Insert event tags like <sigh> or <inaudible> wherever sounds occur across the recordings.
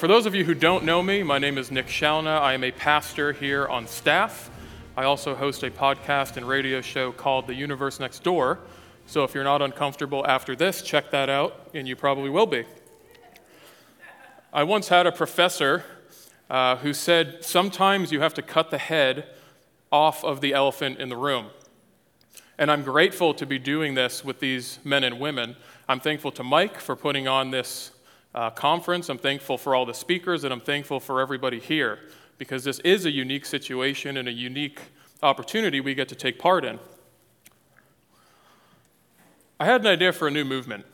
For those of you who don't know me, my name is Nick Shalna. I am a pastor here on staff. I also host a podcast and radio show called The Universe Next Door. So if you're not uncomfortable after this, check that out, and you probably will be. I once had a professor uh, who said sometimes you have to cut the head off of the elephant in the room. And I'm grateful to be doing this with these men and women. I'm thankful to Mike for putting on this uh, conference. I'm thankful for all the speakers, and I'm thankful for everybody here because this is a unique situation and a unique opportunity we get to take part in. I had an idea for a new movement.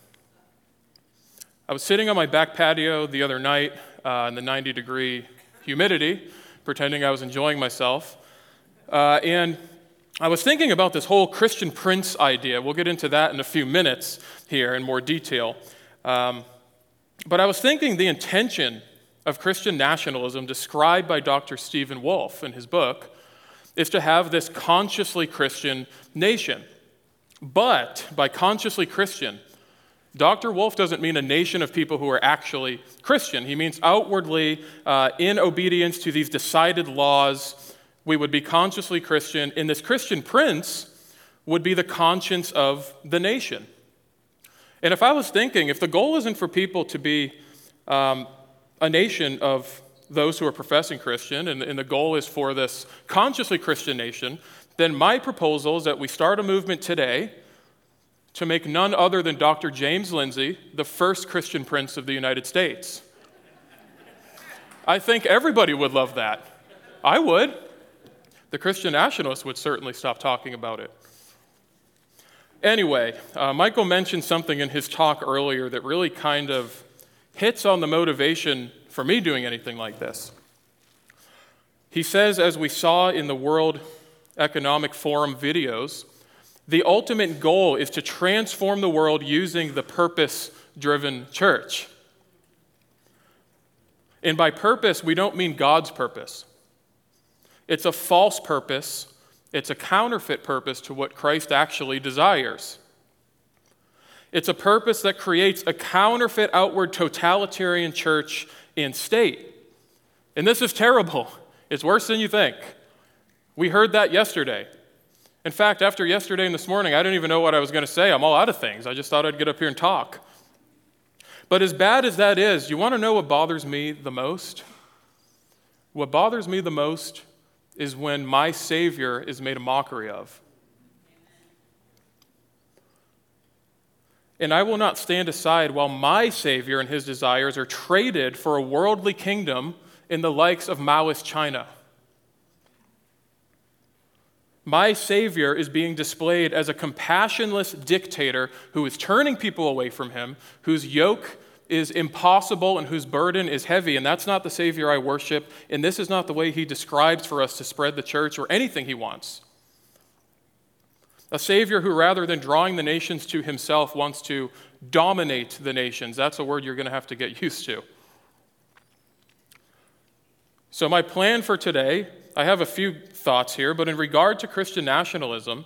I was sitting on my back patio the other night uh, in the 90 degree humidity, pretending I was enjoying myself. Uh, and I was thinking about this whole Christian Prince idea. We'll get into that in a few minutes here in more detail. Um, but I was thinking the intention of Christian nationalism, described by Dr. Stephen Wolfe in his book, is to have this consciously Christian nation. But by consciously Christian, Dr. Wolfe doesn't mean a nation of people who are actually Christian. He means outwardly, uh, in obedience to these decided laws, we would be consciously Christian. And this Christian prince would be the conscience of the nation. And if I was thinking, if the goal isn't for people to be um, a nation of those who are professing Christian, and, and the goal is for this consciously Christian nation, then my proposal is that we start a movement today to make none other than Dr. James Lindsay the first Christian prince of the United States. I think everybody would love that. I would. The Christian nationalists would certainly stop talking about it. Anyway, uh, Michael mentioned something in his talk earlier that really kind of hits on the motivation for me doing anything like this. He says, as we saw in the World Economic Forum videos, the ultimate goal is to transform the world using the purpose driven church. And by purpose, we don't mean God's purpose. It's a false purpose, it's a counterfeit purpose to what Christ actually desires. It's a purpose that creates a counterfeit outward totalitarian church and state. And this is terrible. It's worse than you think. We heard that yesterday. In fact, after yesterday and this morning, I didn't even know what I was going to say. I'm all out of things. I just thought I'd get up here and talk. But as bad as that is, you want to know what bothers me the most? What bothers me the most is when my Savior is made a mockery of. And I will not stand aside while my Savior and his desires are traded for a worldly kingdom in the likes of Maoist China. My Savior is being displayed as a compassionless dictator who is turning people away from him, whose yoke is impossible and whose burden is heavy. And that's not the Savior I worship. And this is not the way he describes for us to spread the church or anything he wants. A Savior who, rather than drawing the nations to himself, wants to dominate the nations. That's a word you're going to have to get <laughs> used to. So, my plan for today I have a few thoughts here, but in regard to Christian nationalism,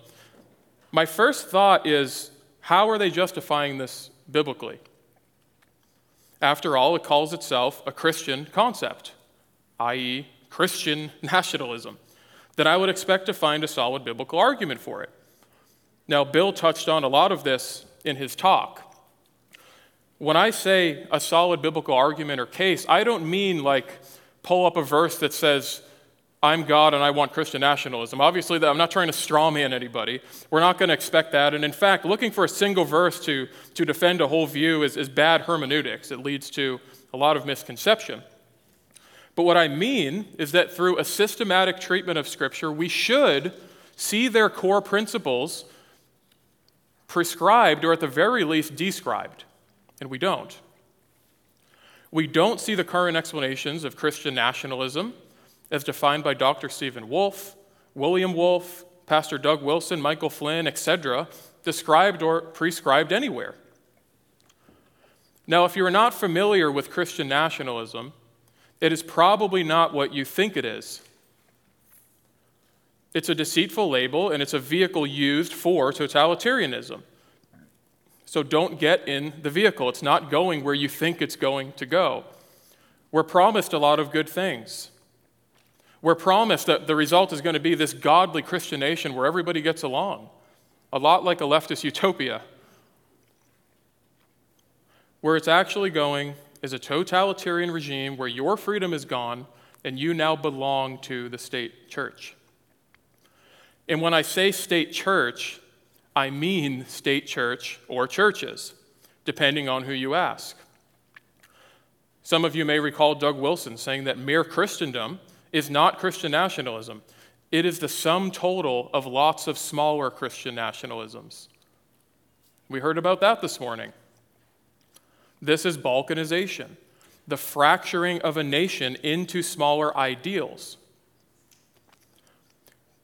my first thought is how are they justifying this biblically? After all, it calls itself a Christian concept, i.e., Christian <laughs> nationalism. Then I would expect to find a solid biblical argument for it. Now, Bill touched on a lot of this in his talk. When I say a solid biblical argument or case, I don't mean like pull up a verse that says, I'm God and I want Christian nationalism. Obviously, I'm not trying to straw man anybody. We're not going to expect that. And in fact, looking for a single verse to, to defend a whole view is, is bad hermeneutics. It leads to a lot of misconception. But what I mean is that through a systematic treatment of Scripture, we should see their core principles prescribed or at the very least described. And we don't. We don't see the current explanations of Christian nationalism as defined by Dr. Stephen Wolfe, William Wolfe, Pastor Doug Wilson, Michael Flynn, etc., described or prescribed anywhere. Now, if you're not familiar with Christian nationalism, it is probably not what you think it is. It's a deceitful label and it's a vehicle used for totalitarianism. So don't get in the vehicle. It's not going where you think it's going to go. We're promised a lot of good things. We're promised that the result is going to be this godly Christian nation where everybody gets along, a lot like a leftist utopia. Where it's actually going is a totalitarian regime where your freedom is gone and you now belong to the state church. And when I say state church, I mean state church or churches, depending on who you ask. Some of you may recall Doug Wilson saying that mere Christendom is not Christian nationalism, it is the sum total of lots of smaller Christian nationalisms. We heard about that this morning. This is balkanization, the fracturing of a nation into smaller ideals.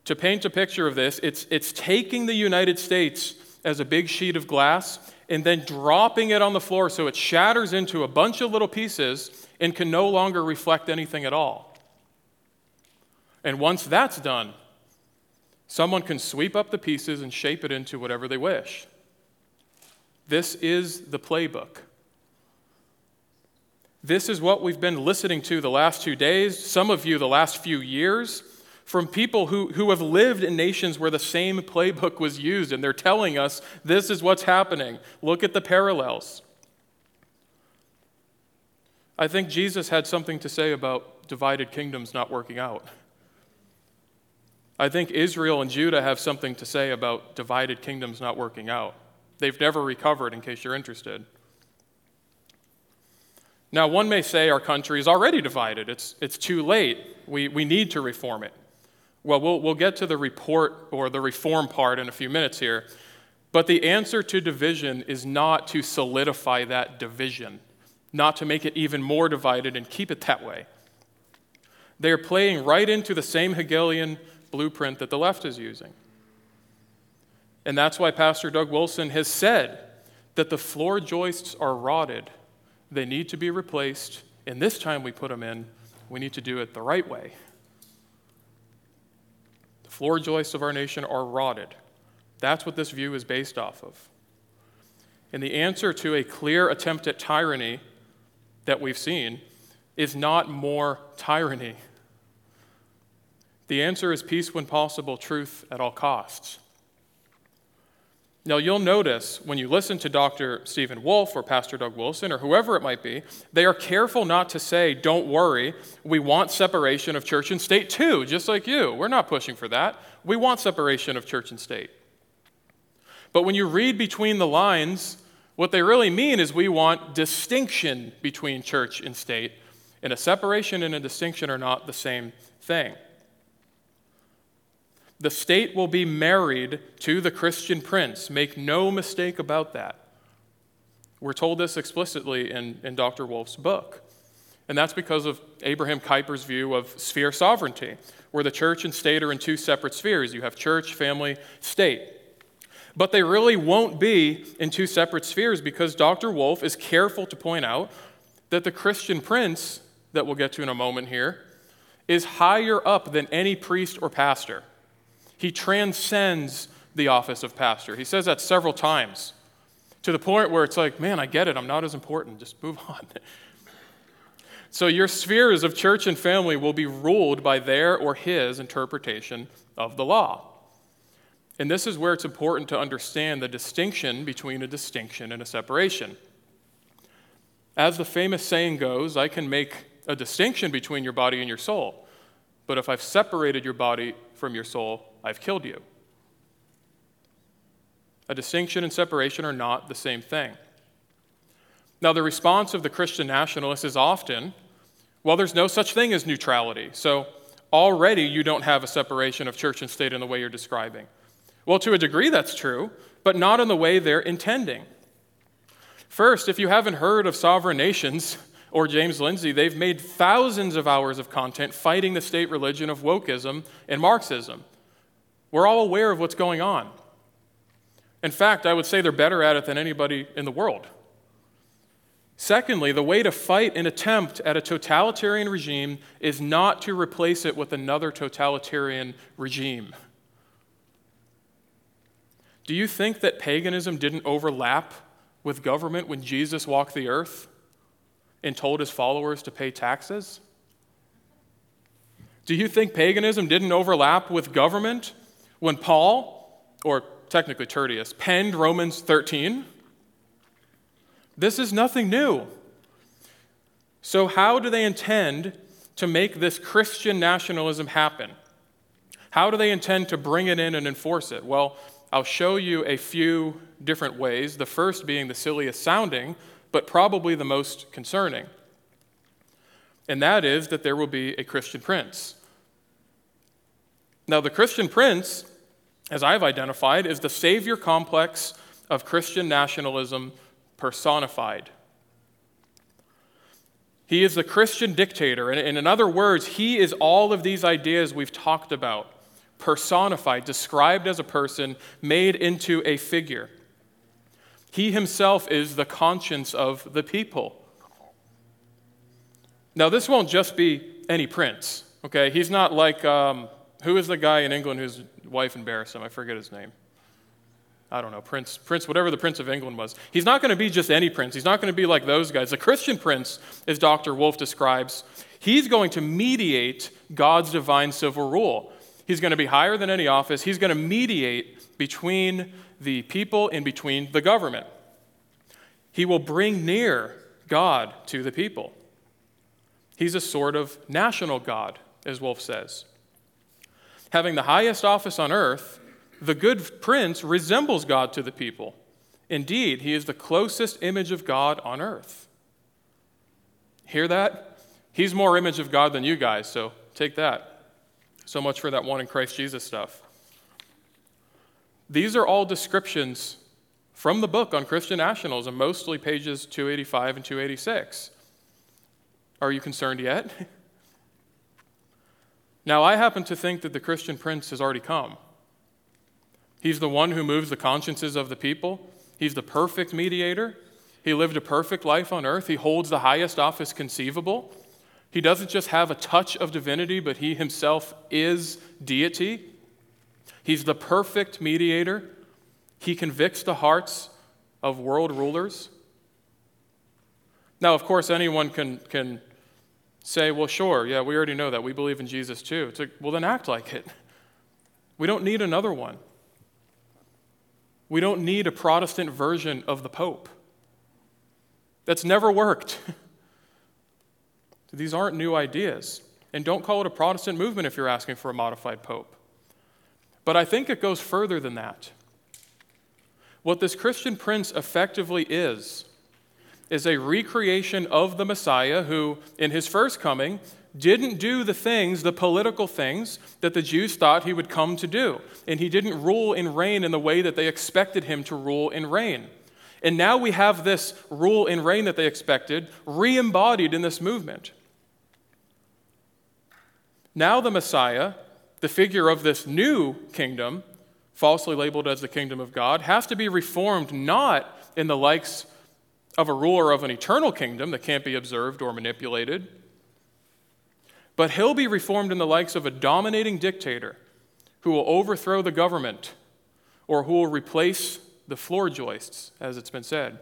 To paint a picture of this, it's, it's taking the United States as a big sheet of glass and then dropping it on the floor so it shatters into a bunch of little pieces and can no longer reflect anything at all. And once that's done, someone can sweep up the pieces and shape it into whatever they wish. This is the playbook. This is what we've been listening to the last two days, some of you the last few years from people who, who have lived in nations where the same playbook was used, and they're telling us this is what's happening. Look at the parallels. I think Jesus had something to say about divided kingdoms not working out. I think Israel and Judah have something to say about divided kingdoms not working out. They've never recovered, in case you're interested. Now, one may say our country is already divided. It's, it's too late. We, we need to reform it. Well, well, we'll get to the report or the reform part in a few minutes here. But the answer to division is not to solidify that division, not to make it even more divided and keep it that way. They are playing right into the same Hegelian blueprint that the left is using. And that's why Pastor Doug Wilson has said that the floor joists are rotted. They need to be replaced, and this time we put them in, we need to do it the right way The floor joists of our nation are rotted. That's what this view is based off of. And the answer to a clear attempt at tyranny that we've seen is not more tyranny. The answer is peace when possible, truth at all costs. Now, you'll notice when you listen to Dr. Stephen Wolfe or Pastor Doug Wilson or whoever it might be, they are careful not to say, don't worry, we want separation of church and state too, just like you. We're not pushing for that. We want separation of church and state. But when you read between the lines, what they really mean is we want distinction between church and state, and a separation and a distinction are not the same thing. The state will be married to the Christian prince. Make no mistake about that. We're told this explicitly in, in Dr. Wolfe's book. And that's because of Abraham Kuyper's view of sphere sovereignty, where the church and state are in two separate spheres. You have church, family, state. But they really won't be in two separate spheres because Dr. Wolfe is careful to point out that the Christian prince, that we'll get to in a moment here, is higher up than any priest or pastor. He transcends the office of pastor. He says that several times to the point where it's like, man, I get it. I'm not as important. Just move <laughs> on. so your spheres of church and family will be ruled by their or his interpretation of the law. And this is where it's important to understand the distinction between a distinction and a separation. As the famous saying goes, I can make a distinction between your body and your soul. But if I've separated your body from your soul, I've killed you. A distinction and separation are not the same thing. Now, the response of the Christian nationalist is often, well, there's no such thing as neutrality. So already you don't have a separation of church and state in the way you're describing. Well, to a degree, that's true, but not in the way they're intending. First, if you haven't heard of sovereign nations or James Lindsay, they've made thousands of hours of content fighting the state religion of wokeism and Marxism. We're all aware of what's going on. In fact, I would say they're better at it than anybody in the world. Secondly, the way to fight an attempt at a totalitarian regime is not to replace it with another totalitarian regime. Do you think that paganism didn't overlap with government when Jesus walked the earth? and told his followers to pay taxes? Do you think paganism didn't overlap with government when Paul, or technically Tertius, penned Romans 13? This is nothing new. So, how do they intend to make this Christian nationalism happen? How do they intend to bring it in and enforce it? Well, I'll show you a few different ways, the first being the silliest sounding, but probably the most concerning. And that is that there will be a Christian prince. Now, the Christian prince, as I've identified, is the savior complex of Christian nationalism personified. He is the Christian dictator. And in other words, he is all of these ideas we've talked about, personified, described as a person, made into a figure. He himself is the conscience of the people. Now, this won't just be any prince, okay? He's not like um, who is the guy in England whose wife embarrassed him? I forget his name. I don't know, Prince, Prince, whatever the Prince of England was. He's not going to be just any prince. He's not going to be like those guys. The Christian prince, as Dr. Wolfe describes, he's going to mediate God's divine civil rule. He's going to be higher than any office. He's going to mediate between the people and between the government. He will bring near God to the people. He's a sort of national God, as Wolfe says having the highest office on earth, the good prince resembles God to the people. Indeed, he is the closest image of God on earth. Hear that? He's more image of God than you guys, so take that. So much for that one in Christ Jesus stuff. These are all descriptions from the book on Christian nationalism, mostly pages 285 and 286. Are you concerned yet? <laughs> Now, I happen to think that the Christian prince has already come. He's the one who moves the consciences of the people, he's the perfect mediator. He lived a perfect life on earth. He holds the highest office conceivable. He doesn't just have a touch of divinity, but he himself is deity. He's the perfect mediator. He convicts the hearts of world rulers. Now, of course, anyone can, can say, well, sure, yeah, we already know that. We believe in Jesus too. Like, well, then act like it. <laughs> We don't need another one. We don't need a Protestant version of the Pope. That's never worked. <laughs> These aren't new ideas. And don't call it a Protestant movement if you're asking for a modified Pope. But I think it goes further than that. What this Christian prince effectively is, is a recreation of the Messiah who, in his first coming, didn't do the things, the political things, that the Jews thought he would come to do. And he didn't rule and reign in the way that they expected him to rule and reign. And now we have this rule and reign that they expected re embodied in this movement. Now the Messiah, the figure of this new kingdom, falsely labeled as the kingdom of God, has to be reformed not in the likes of a ruler of an eternal kingdom that can't be observed or manipulated. But he'll be reformed in the likes of a dominating dictator who will overthrow the government or who will replace the floor joists, as it's been said.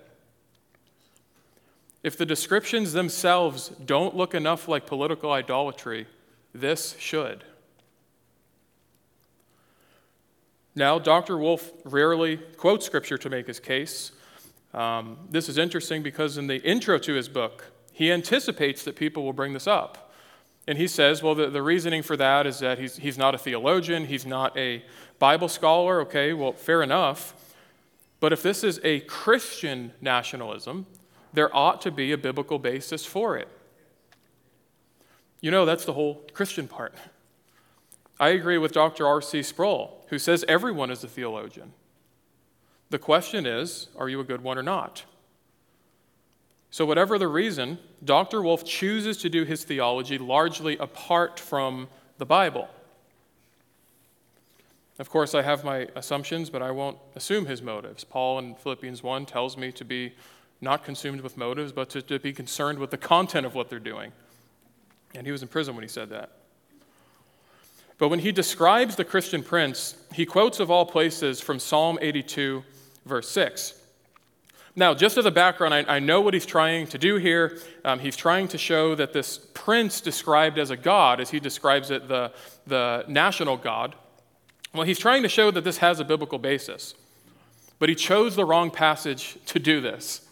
If the descriptions themselves don't look enough like political idolatry, this should. Now, Dr. Wolfe rarely quotes scripture to make his case, um, this is interesting because in the intro to his book, he anticipates that people will bring this up. And he says, well, the, the reasoning for that is that he's, he's not a theologian, he's not a Bible scholar. Okay, well, fair enough. But if this is a Christian nationalism, there ought to be a biblical basis for it. You know, that's the whole Christian part. I agree with Dr. R.C. Sproul, who says everyone is a theologian. The question is are you a good one or not? So, whatever the reason, Dr. Wolfe chooses to do his theology largely apart from the Bible. Of course, I have my assumptions, but I won't assume his motives. Paul in Philippians 1 tells me to be not consumed with motives, but to, to be concerned with the content of what they're doing. And he was in prison when he said that. But when he describes the Christian prince, he quotes, of all places, from Psalm 82 verse 6. Now, just as a background, I, I know what he's trying to do here. Um, he's trying to show that this prince described as a god, as he describes it, the, the national god, well, he's trying to show that this has a biblical basis. But he chose the wrong passage to do this.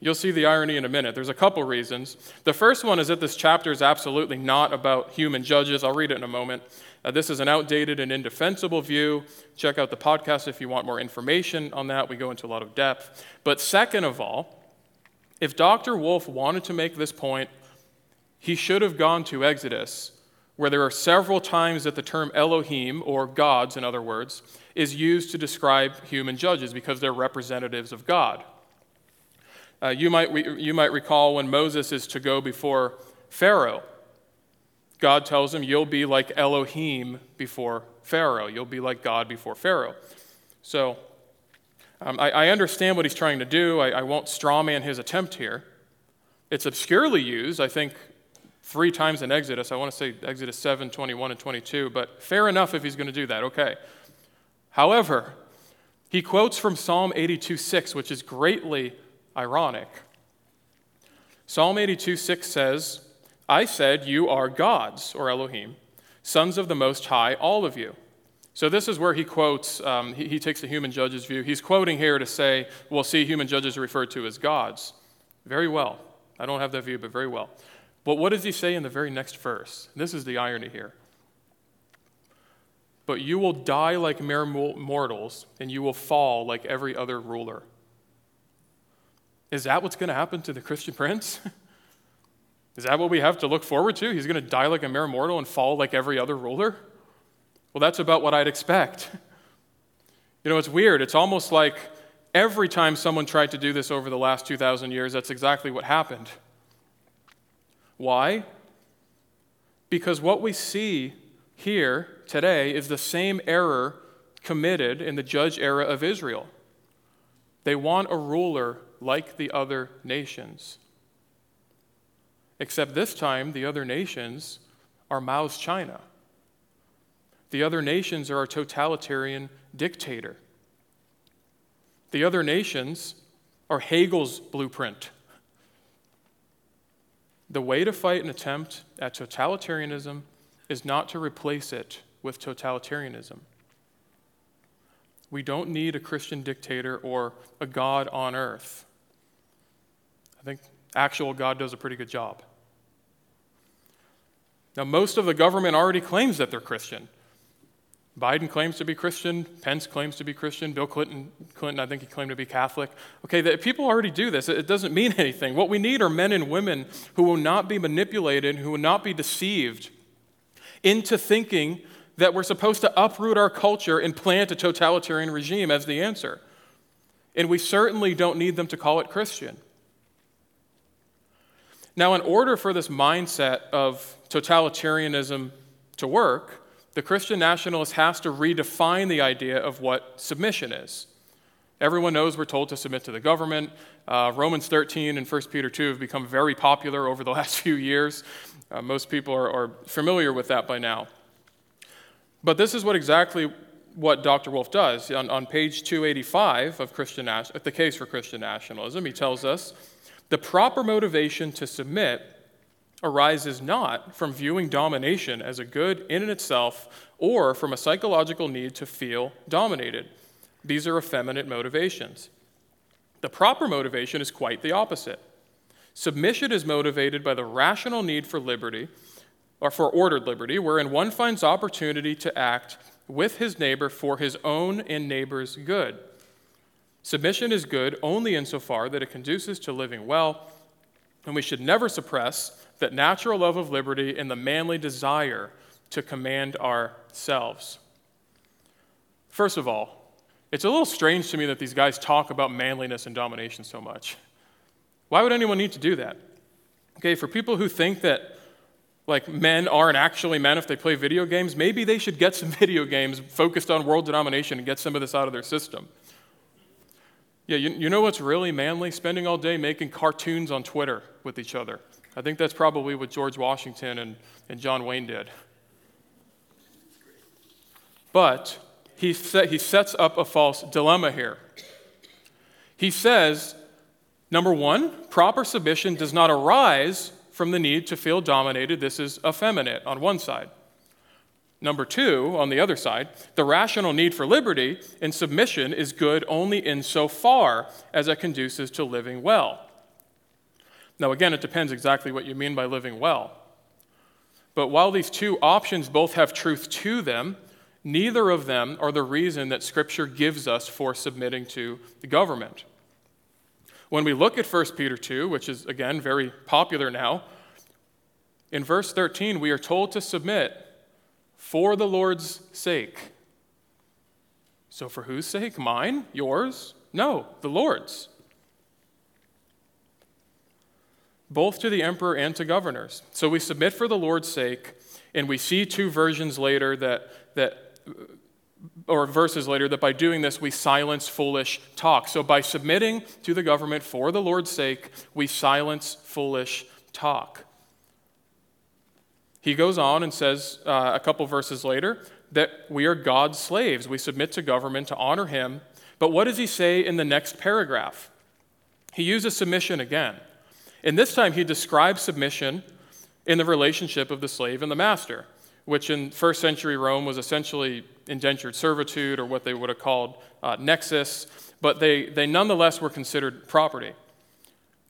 You'll see the irony in a minute. There's a couple reasons. The first one is that this chapter is absolutely not about human judges. I'll read it in a moment. Uh, this is an outdated and indefensible view. Check out the podcast if you want more information on that. We go into a lot of depth. But second of all, if Dr. Wolfe wanted to make this point, he should have gone to Exodus, where there are several times that the term Elohim, or gods in other words, is used to describe human judges because they're representatives of God. Uh, you, might you might recall when Moses is to go before Pharaoh God tells him, You'll be like Elohim before Pharaoh. You'll be like God before Pharaoh. So um, I, I, understand what he's trying to do. I, I won't strawman his attempt here. It's obscurely used, I think, three times in Exodus. I want to say Exodus 7, 21, and 22, but fair enough if he's going to do that. Okay. However, he quotes from Psalm 82, 6, which is greatly ironic. Psalm 82, 6 says, I said, You are gods, or Elohim, sons of the Most High, all of you. So, this is where he quotes, um, he, he, takes the human judge's view. He's quoting here to say, Well, see, human judges are referred to as gods. Very well. I don't have that view, but very well. But what does he say in the very next verse? This is the irony here. But you will die like mere mortals, and you will fall like every other ruler. Is that what's going to happen to the Christian prince? <laughs> Is that what we have to look forward to? He's going to die like a mere mortal and fall like every other ruler? Well, that's about what I'd expect. You know, it's weird. It's almost like every time someone tried to do this over the last 2,000 years, that's exactly what happened. Why? Because what we see here today is the same error committed in the judge era of Israel. They want a ruler like the other nations. Except this time, the other nations are Mao's China. The other nations are a totalitarian dictator. The other nations are Hegel's blueprint. The way to fight an attempt at totalitarianism is not to replace it with totalitarianism. We don't need a Christian dictator or a God on earth. I think actual God does a pretty good job. Now, most of the government already claims that they're Christian. Biden claims to be Christian. Pence claims to be Christian. Bill Clinton, Clinton I think he claimed to be Catholic. Okay, the, people already do this. It doesn't mean <laughs> anything. What we need are men and women who will not be manipulated, who will not be deceived into thinking that we're supposed to uproot our culture and plant a totalitarian regime as the answer. And we certainly don't need them to call it Christian. Now, in order for this mindset of totalitarianism to work, the Christian nationalist has to redefine the idea of what submission is. Everyone knows we're told to submit to the government. Uh, Romans 13 and 1 Peter 2 have become very popular over the <laughs> last few years. Uh, most people are, are familiar with that by now. But this is what exactly what Dr. Wolfe does. On, on page 285 of Christian, the case for Christian nationalism, he tells us the proper motivation to submit arises not from viewing domination as a good in and itself or from a psychological need to feel dominated. These are effeminate motivations. The proper motivation is quite the opposite. Submission is motivated by the rational need for liberty, or for ordered liberty, wherein one finds opportunity to act with his neighbor for his own and neighbor's good. Submission is good only insofar that it conduces to living well, and we should never suppress that natural love of liberty and the manly desire to command ourselves. First of all, it's a little strange to me that these guys talk about manliness and domination so much. Why would anyone need to do that? Okay, for people who think that like men aren't actually men if they play video games, maybe they should get some <laughs> video games focused on world domination and get some of this out of their system. Yeah, you, you know what's really manly? Spending all day making cartoons on Twitter with each other. I think that's probably what George Washington and, and John Wayne did. But he, set, he sets up a false dilemma here. He says, number one, proper submission does not arise from the need to feel dominated. This is effeminate on one side. Number two, on the other side, the rational need for liberty and submission is good only insofar as it conduces to living well. Now, again, it depends exactly what you mean by living well. But while these two options both have truth to them, neither of them are the reason that Scripture gives us for submitting to the government. When we look at 1 Peter 2, which is, again, very popular now, in verse 13, we are told to submit for the Lord's sake. So, for whose sake? Mine? Yours? No, the Lord's. Both to the emperor and to governors. So we submit for the Lord's sake, and we see two versions later that, that uh, or verses later, that by doing this we silence foolish talk. So by submitting to the government for the Lord's sake, we silence foolish talk. He goes on and says uh, a couple verses later that we are God's slaves. We submit to government to honor Him. But what does he say in the next paragraph? He uses submission again. And this time he describes submission in the relationship of the slave and the master, which in first century Rome was essentially indentured servitude or what they would have called uh, nexus, but they, they nonetheless were considered property.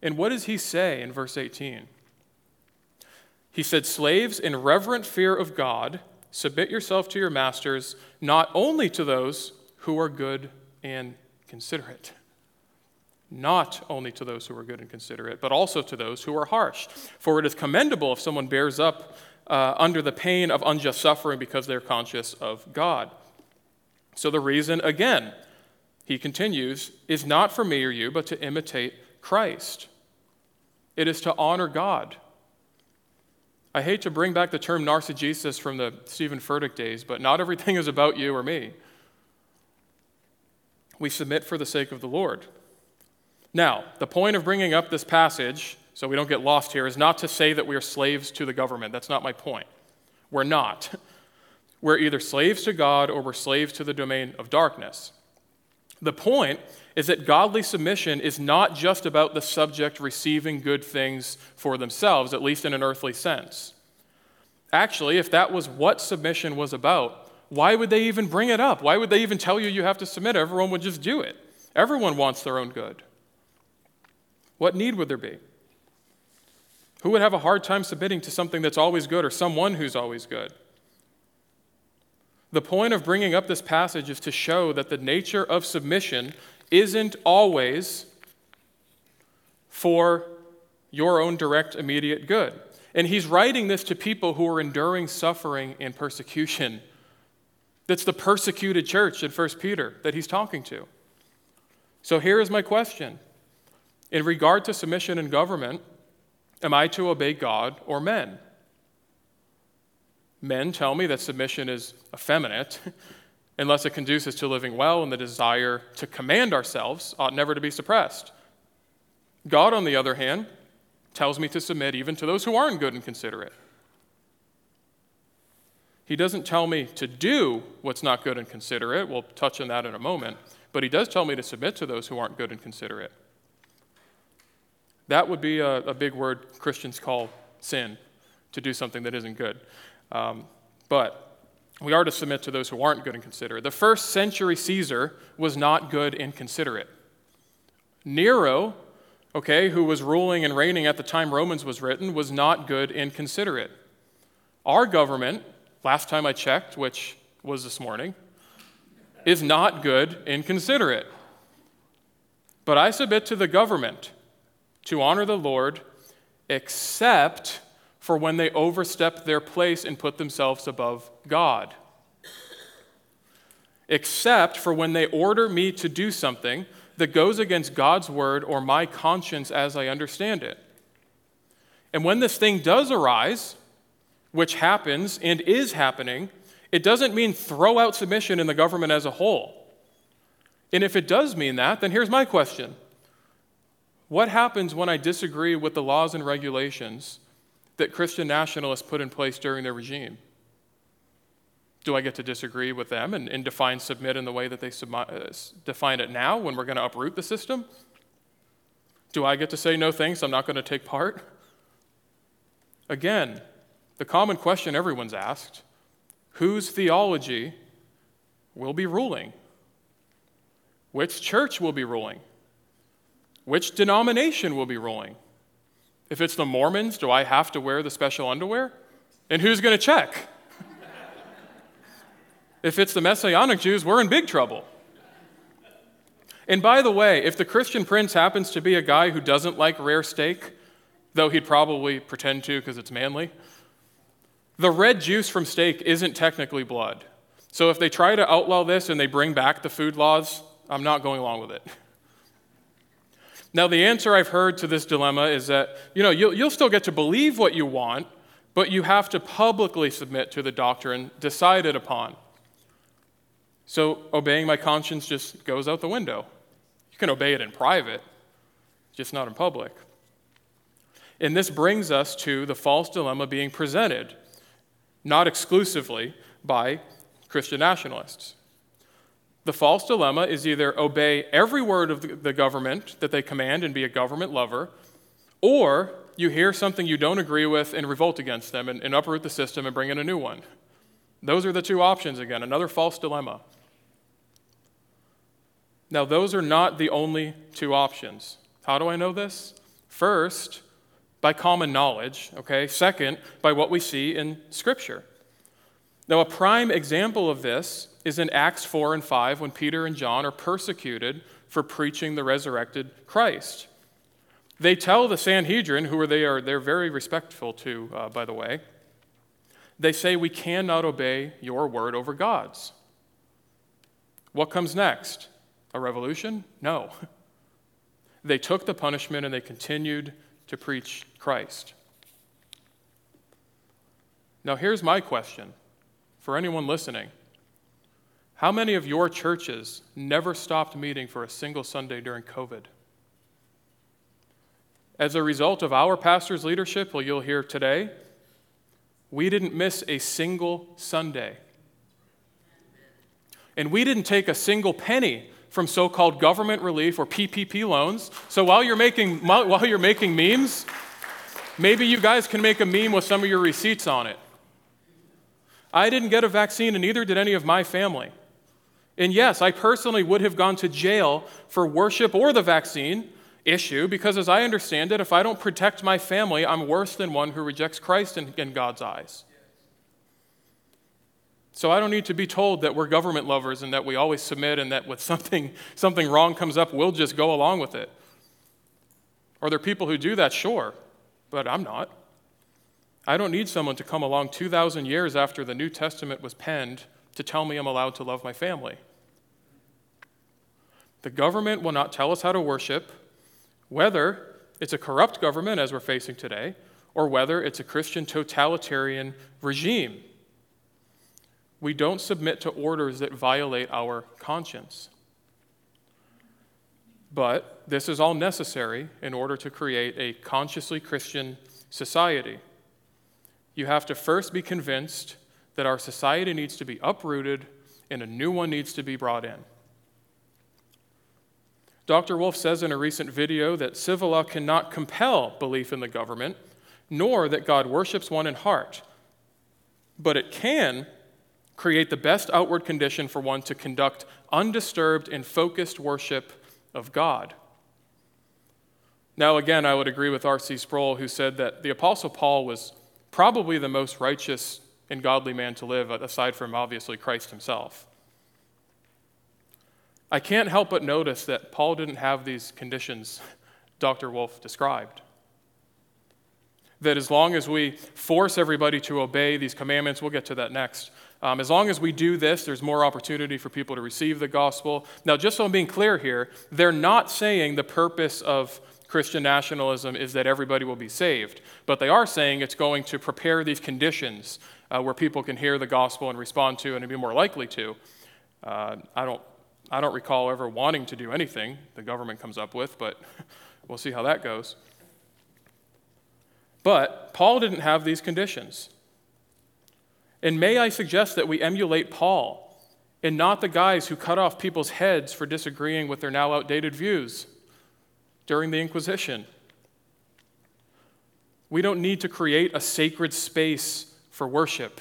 And what does he say in verse 18? He said, Slaves, in reverent fear of God, submit yourself to your masters, not only to those who are good and considerate. Not only to those who are good and considerate, but also to those who are harsh. For it is commendable if someone bears up uh, under the pain of unjust suffering because they're conscious of God. So the reason, again, he continues, is not for me or you, but to imitate Christ. It is to honor God I hate to bring back the term narcissism from the Steven Furtick days, but not everything is about you or me. We submit for the sake of the Lord. Now, the point of bringing up this passage, so we don't get lost here, is not to say that we are slaves to the government. That's not my point. We're not. We're either slaves to God or we're slaves to the domain of darkness. The point is that godly submission is not just about the subject receiving good things for themselves, at least in an earthly sense. Actually, if that was what submission was about, why would they even bring it up? Why would they even tell you you have to submit? Everyone would just do it. Everyone wants their own good. What need would there be? Who would have a hard time submitting to something that's always good or someone who's always good? The point of bringing up this passage is to show that the nature of submission isn't always for your own direct, immediate good. And he's writing this to people who are enduring suffering and persecution. That's the persecuted church in 1 Peter that he's talking to. So here is my question In regard to submission and government, am I to obey God or men? Men tell me that submission is effeminate <laughs> unless it conduces to living well, and the desire to command ourselves ought never to be suppressed. God, on the other hand, tells me to submit even to those who aren't good and considerate. He doesn't tell me to do what's not good and considerate. We'll touch on that in a moment. But he does tell me to submit to those who aren't good and considerate. That would be a, a big word Christians call sin, to do something that isn't good. Um, but we are to submit to those who aren't good and considerate. The first century Caesar was not good and considerate. Nero, okay, who was ruling and reigning at the time Romans was written, was not good and considerate. Our government, last time I checked, which was this morning, is not good and considerate. But I submit to the government to honor the Lord, except for when they overstep their place and put themselves above God. Except for when they order me to do something that goes against God's word or my conscience as I understand it. And when this thing does arise, which happens and is happening, it doesn't mean throw out submission in the government as a whole. And if it does mean that, then here's my question What happens when I disagree with the laws and regulations that Christian nationalists put in place during their regime. Do I get to disagree with them and, and define submit in the way that they uh, define it now when we're going to uproot the system? Do I get to say no thanks, I'm not going to take part? Again, the common question everyone's asked whose theology will be ruling? Which church will be ruling? Which denomination will be ruling? If it's the Mormons, do I have to wear the special underwear? And who's going to check? if it's the Messianic Jews, we're in big trouble. And by the way, if the Christian prince happens to be a guy who doesn't like rare steak, though he'd probably pretend to because it's manly, the red juice from steak isn't technically blood. So if they try to outlaw this and they bring back the food laws, I'm not going along with it. Now, the answer I've heard to this dilemma is that, you know, you'll, you'll still get to believe what you want, but you have to publicly submit to the doctrine decided upon. So obeying my conscience just goes out the window. You can obey it in private, just not in public. And this brings us to the false dilemma being presented, not exclusively by Christian nationalists. The false dilemma is either obey every word of the government that they command and be a government lover, or you hear something you don't agree with and revolt against them and, and uproot the system and bring in a new one. Those are the two options again, another false dilemma. Now, those are not the only two options. How do I know this? First, by common knowledge, okay? Second, by what we see in Scripture. Now, a prime example of this is in Acts 4 and 5 when Peter and John are persecuted for preaching the resurrected Christ. They tell the Sanhedrin, who are they are they're very respectful to, uh, by the way, they say, We cannot obey your word over God's. What comes next? A revolution? No. <laughs> They took the punishment and they continued to preach Christ. Now, here's my question for anyone listening How many of your churches never stopped meeting for a single Sunday during COVID? As a result of our pastor's leadership, well, you'll hear today, we didn't miss a single Sunday. And we didn't take a single penny from so called government relief or PPP loans. So while you're, making, while you're making memes, maybe you guys can make a meme with some of your receipts on it. I didn't get a vaccine, and neither did any of my family. And yes, I personally would have gone to jail for worship or the vaccine issue because, as I understand it, if I don't protect my family, I'm worse than one who rejects Christ in, in God's eyes. So I don't need to be told that we're government lovers and that we always submit and that when <laughs> something, something wrong comes up, we'll just go along with it. Are there people who do that? Sure, but I'm not. I don't need someone to come along 2,000 years after the New Testament was penned to tell me I'm allowed to love my family. The government will not tell us how to worship, whether it's a corrupt government, as we're facing today, or whether it's a Christian totalitarian regime. We don't submit to orders that violate our conscience. But this is all necessary in order to create a consciously Christian society. You have to first be convinced that our society needs to be uprooted and a new one needs to be brought in. Dr. Wolfe says in a recent video that civil law cannot compel belief in the government, nor that God worships one in heart, but it can create the best outward condition for one to conduct undisturbed and focused worship of God. Now, again, I would agree with R.C. Sproul, who said that the Apostle Paul was probably the most righteous and godly man to live, aside from obviously Christ himself. I can't help but notice that Paul didn't have these conditions Dr. Wolfe described. That as long as we force everybody to obey these commandments, we'll get to that next. Um, as long as we do this, there's more opportunity for people to receive the gospel. Now, just so I'm being clear here, they're not saying the purpose of Christian nationalism is that everybody will be saved. But they are saying it's going to prepare these conditions uh, where people can hear the gospel and respond to and be more likely to. Uh, I, don't, I don't recall ever wanting to do anything the government comes up with, but <laughs> we'll see how that goes. But Paul didn't have these conditions. And may I suggest that we emulate Paul and not the guys who cut off people's heads for disagreeing with their now outdated views during the Inquisition. We don't need to create a sacred space for worship.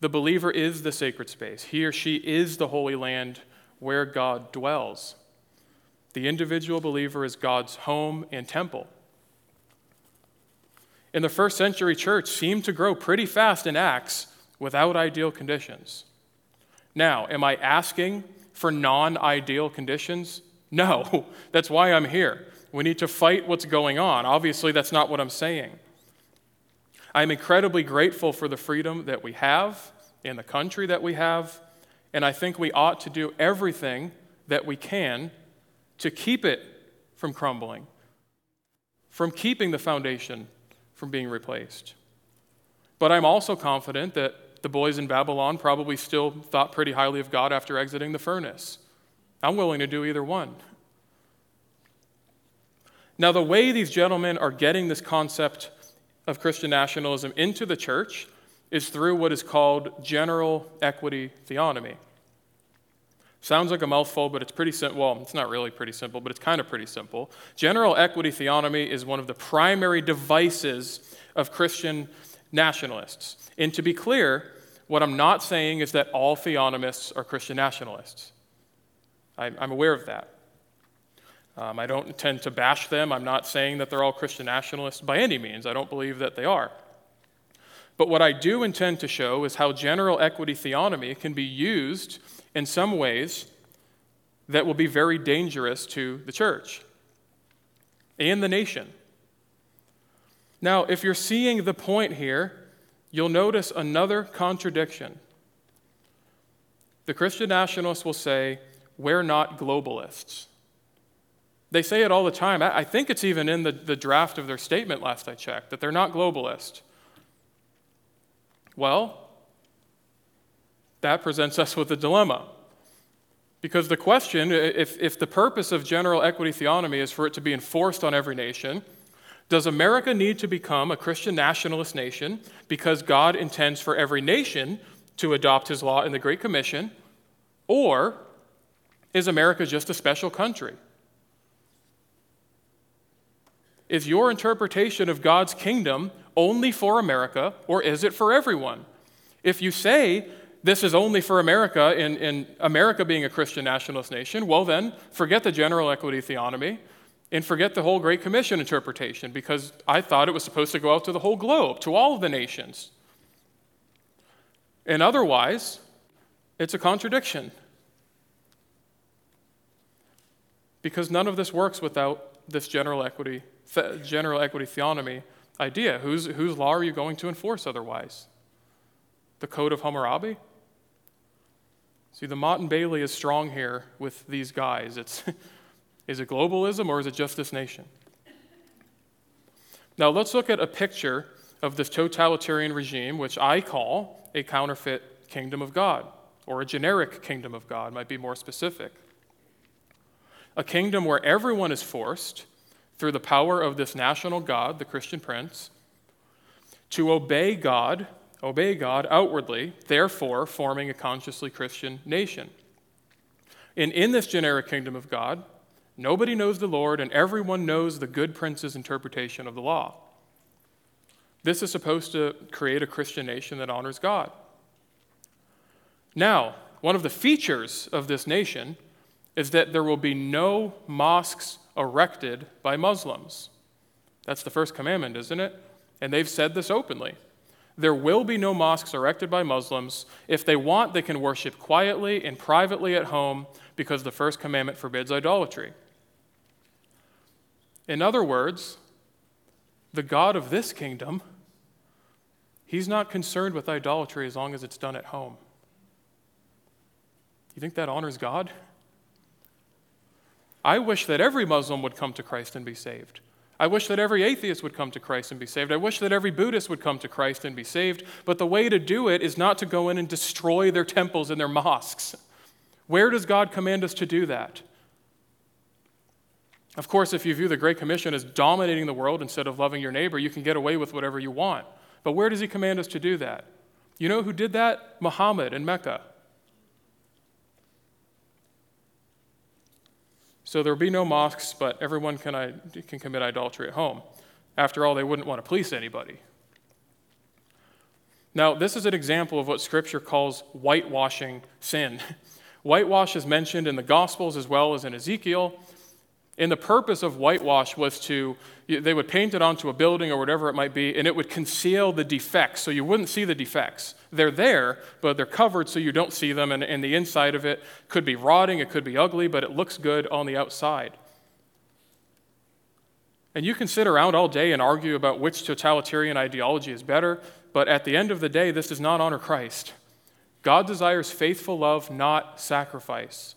The believer is the sacred space. He or she is the holy land where God dwells. The individual believer is God's home and temple. In the first century church seemed to grow pretty fast in Acts without ideal conditions. Now, am I asking for non ideal conditions? No, <laughs> that's why I'm here. We need to fight what's going on. Obviously, that's not what I'm saying. I'm incredibly grateful for the freedom that we have in the country that we have, and I think we ought to do everything that we can to keep it from crumbling, from keeping the foundation from being replaced. But I'm also confident that the boys in Babylon probably still thought pretty highly of God after exiting the furnace. I'm willing to do either one. Now, the way these gentlemen are getting this concept of Christian nationalism into the church is through what is called general equity theonomy. Sounds like a mouthful, but it's pretty simple. Well, it's not really pretty simple, but it's kind of pretty simple. General equity theonomy is one of the primary devices of Christian nationalists. And to be clear, what I'm not saying is that all theonomists are Christian nationalists. I'm aware of that. Um, I don't intend to bash them. I'm not saying that they're all Christian nationalists by any means. I don't believe that they are. But what I do intend to show is how general equity theonomy can be used in some ways that will be very dangerous to the church and the nation. Now, if you're seeing the point here, you'll notice another contradiction. The Christian nationalists will say, We're not globalists. They say it all the time. I think it's even in the, the draft of their statement last I checked that they're not globalist. Well, that presents us with a dilemma. Because the question if, if the purpose of general equity theonomy is for it to be enforced on every nation, does America need to become a Christian nationalist nation because God intends for every nation to adopt his law in the Great Commission? Or is America just a special country? Is your interpretation of God's kingdom only for America, or is it for everyone? If you say this is only for America, in, America being a Christian nationalist nation, well, then forget the general equity theonomy and forget the whole Great Commission interpretation because I thought it was supposed to go out to the whole globe, to all of the nations. And otherwise, it's a contradiction. Because none of this works without this general equity, general equity theonomy idea. Whose, whose law are you going to enforce otherwise? The Code of Hammurabi? See, the Motte and Bailey is strong here with these guys. It's, <laughs> is it globalism or is it just this nation? Now, let's look at a picture of this totalitarian regime, which I call a counterfeit kingdom of God, or a generic kingdom of God, might be more specific. A kingdom where everyone is forced through the power of this national God, the Christian prince, to obey God, obey God outwardly, therefore forming a consciously Christian nation. And in this generic kingdom of God, nobody knows the Lord, and everyone knows the good prince's interpretation of the law. This is supposed to create a Christian nation that honors God. Now, one of the features of this nation is that there will be no mosques erected by Muslims. That's the first commandment, isn't it? And they've said this openly. There will be no mosques erected by Muslims. If they want, they can worship quietly and privately at home because the first commandment forbids idolatry. In other words, the God of this kingdom, he's not concerned with idolatry as long as it's done at home. You think that honors God? I wish that every Muslim would come to Christ and be saved. I wish that every atheist would come to Christ and be saved. I wish that every Buddhist would come to Christ and be saved. But the way to do it is not to go in and destroy their temples and their mosques. Where does God command us to do that? Of course, if you view the Great Commission as dominating the world instead of loving your neighbor, you can get away with whatever you want. But where does He command us to do that? You know who did that? Muhammad in Mecca. So there will be no mosques, but everyone can, can commit idolatry at home. After all, they wouldn't want to police anybody. Now, this is an example of what Scripture calls whitewashing sin. <laughs> Whitewash is mentioned in the Gospels as well as in Ezekiel. And the purpose of whitewash was to, they would paint it onto a building or whatever it might be, and it would conceal the defects, so you wouldn't see the defects. They're there, but they're covered so you don't see them, and, and the inside of it could be rotting, it could be ugly, but it looks good on the outside. And you can sit around all day and argue about which totalitarian ideology is better, but at the end of the day, this does not honor Christ. God desires faithful love, not sacrifice.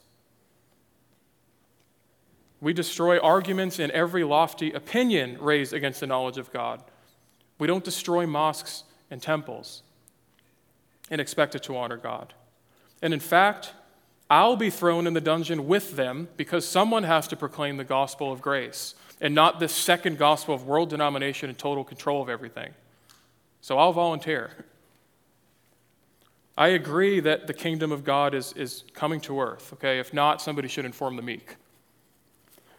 We destroy arguments and every lofty opinion raised against the knowledge of God. We don't destroy mosques and temples and expect it to honor God. And in fact, I'll be thrown in the dungeon with them because someone has to proclaim the gospel of grace and not this second gospel of world denomination and total control of everything. So I'll volunteer. I agree that the kingdom of God is, is coming to earth, okay? If not, somebody should inform the meek.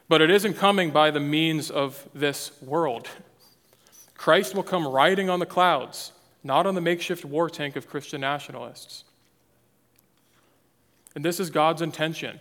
But it isn't coming by the means of this world. Christ will come riding on the clouds, not on the makeshift war tank of Christian nationalists. And this is God's intention.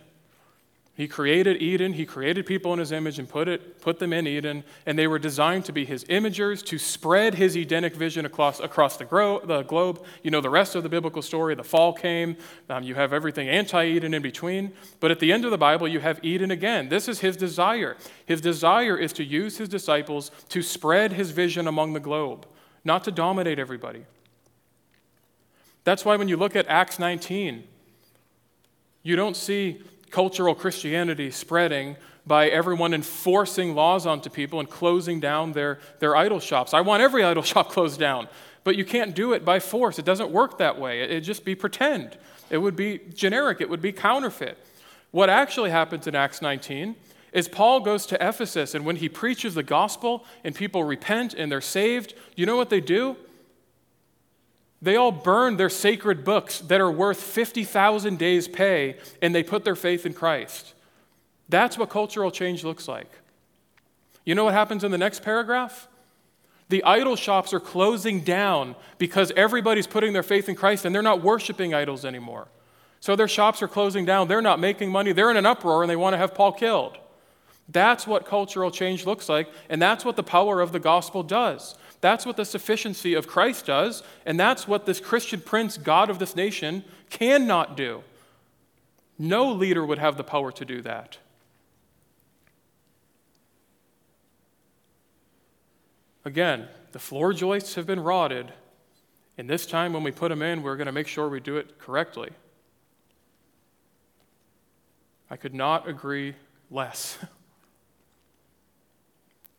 He created Eden, he created people in his image and put, it, put them in Eden, and they were designed to be his imagers, to spread his Edenic vision across, across the, gro- the globe. You know the rest of the biblical story. The fall came, um, you have everything anti Eden in between. But at the end of the Bible, you have Eden again. This is his desire. His desire is to use his disciples to spread his vision among the globe, not to dominate everybody. That's why when you look at Acts 19, you don't see cultural Christianity spreading by everyone enforcing laws onto people and closing down their, their idol shops. I want every <laughs> idol shop closed down, but you can't do it by force. It doesn't work that way. It'd just be pretend. It would be generic, it would be counterfeit. What actually happens in Acts 19 is Paul goes to Ephesus, and when he preaches the gospel and people repent and they're saved, you know what they do? They all burn their sacred books that are worth 50,000 days' pay and they put their faith in Christ. That's what cultural change looks like. You know what happens in the next paragraph? The idol shops are closing down because everybody's putting their faith in Christ and they're not worshiping idols anymore. So their shops are closing down. They're not making money. They're in an uproar and they want to have Paul killed. That's what cultural change looks like, and that's what the power of the gospel does. That's what the sufficiency of Christ does, and that's what this Christian prince, God of this nation, cannot do. No leader would have the power to do that. Again, the floor joists have been rotted, and this time when we put them in, we're going to make sure we do it correctly. I could not agree less. <laughs>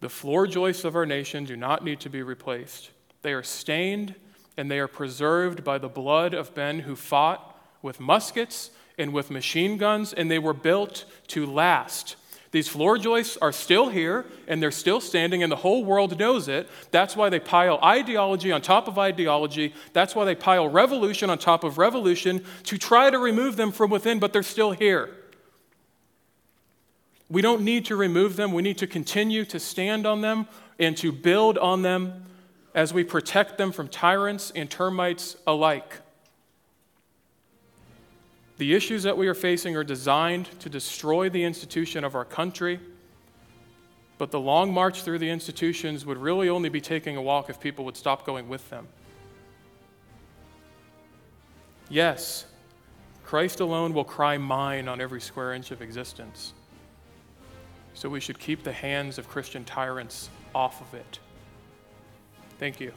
The floor joists of our nation do not need to be replaced. They are stained and they are preserved by the blood of men who fought with muskets and with machine guns, and they were built to last. These floor joists are still here and they're still standing, and the whole world knows it. That's why they pile ideology on top of ideology. That's why they pile revolution on top of revolution to try to remove them from within, but they're still here. We don't need to remove them. We need to continue to stand on them and to build on them as we protect them from tyrants and termites alike. The issues that we are facing are designed to destroy the institution of our country, but the long march through the institutions would really only be taking a walk if people would stop going with them. Yes, Christ alone will cry mine on every square inch of existence. So we should keep the hands of Christian tyrants off of it. Thank you.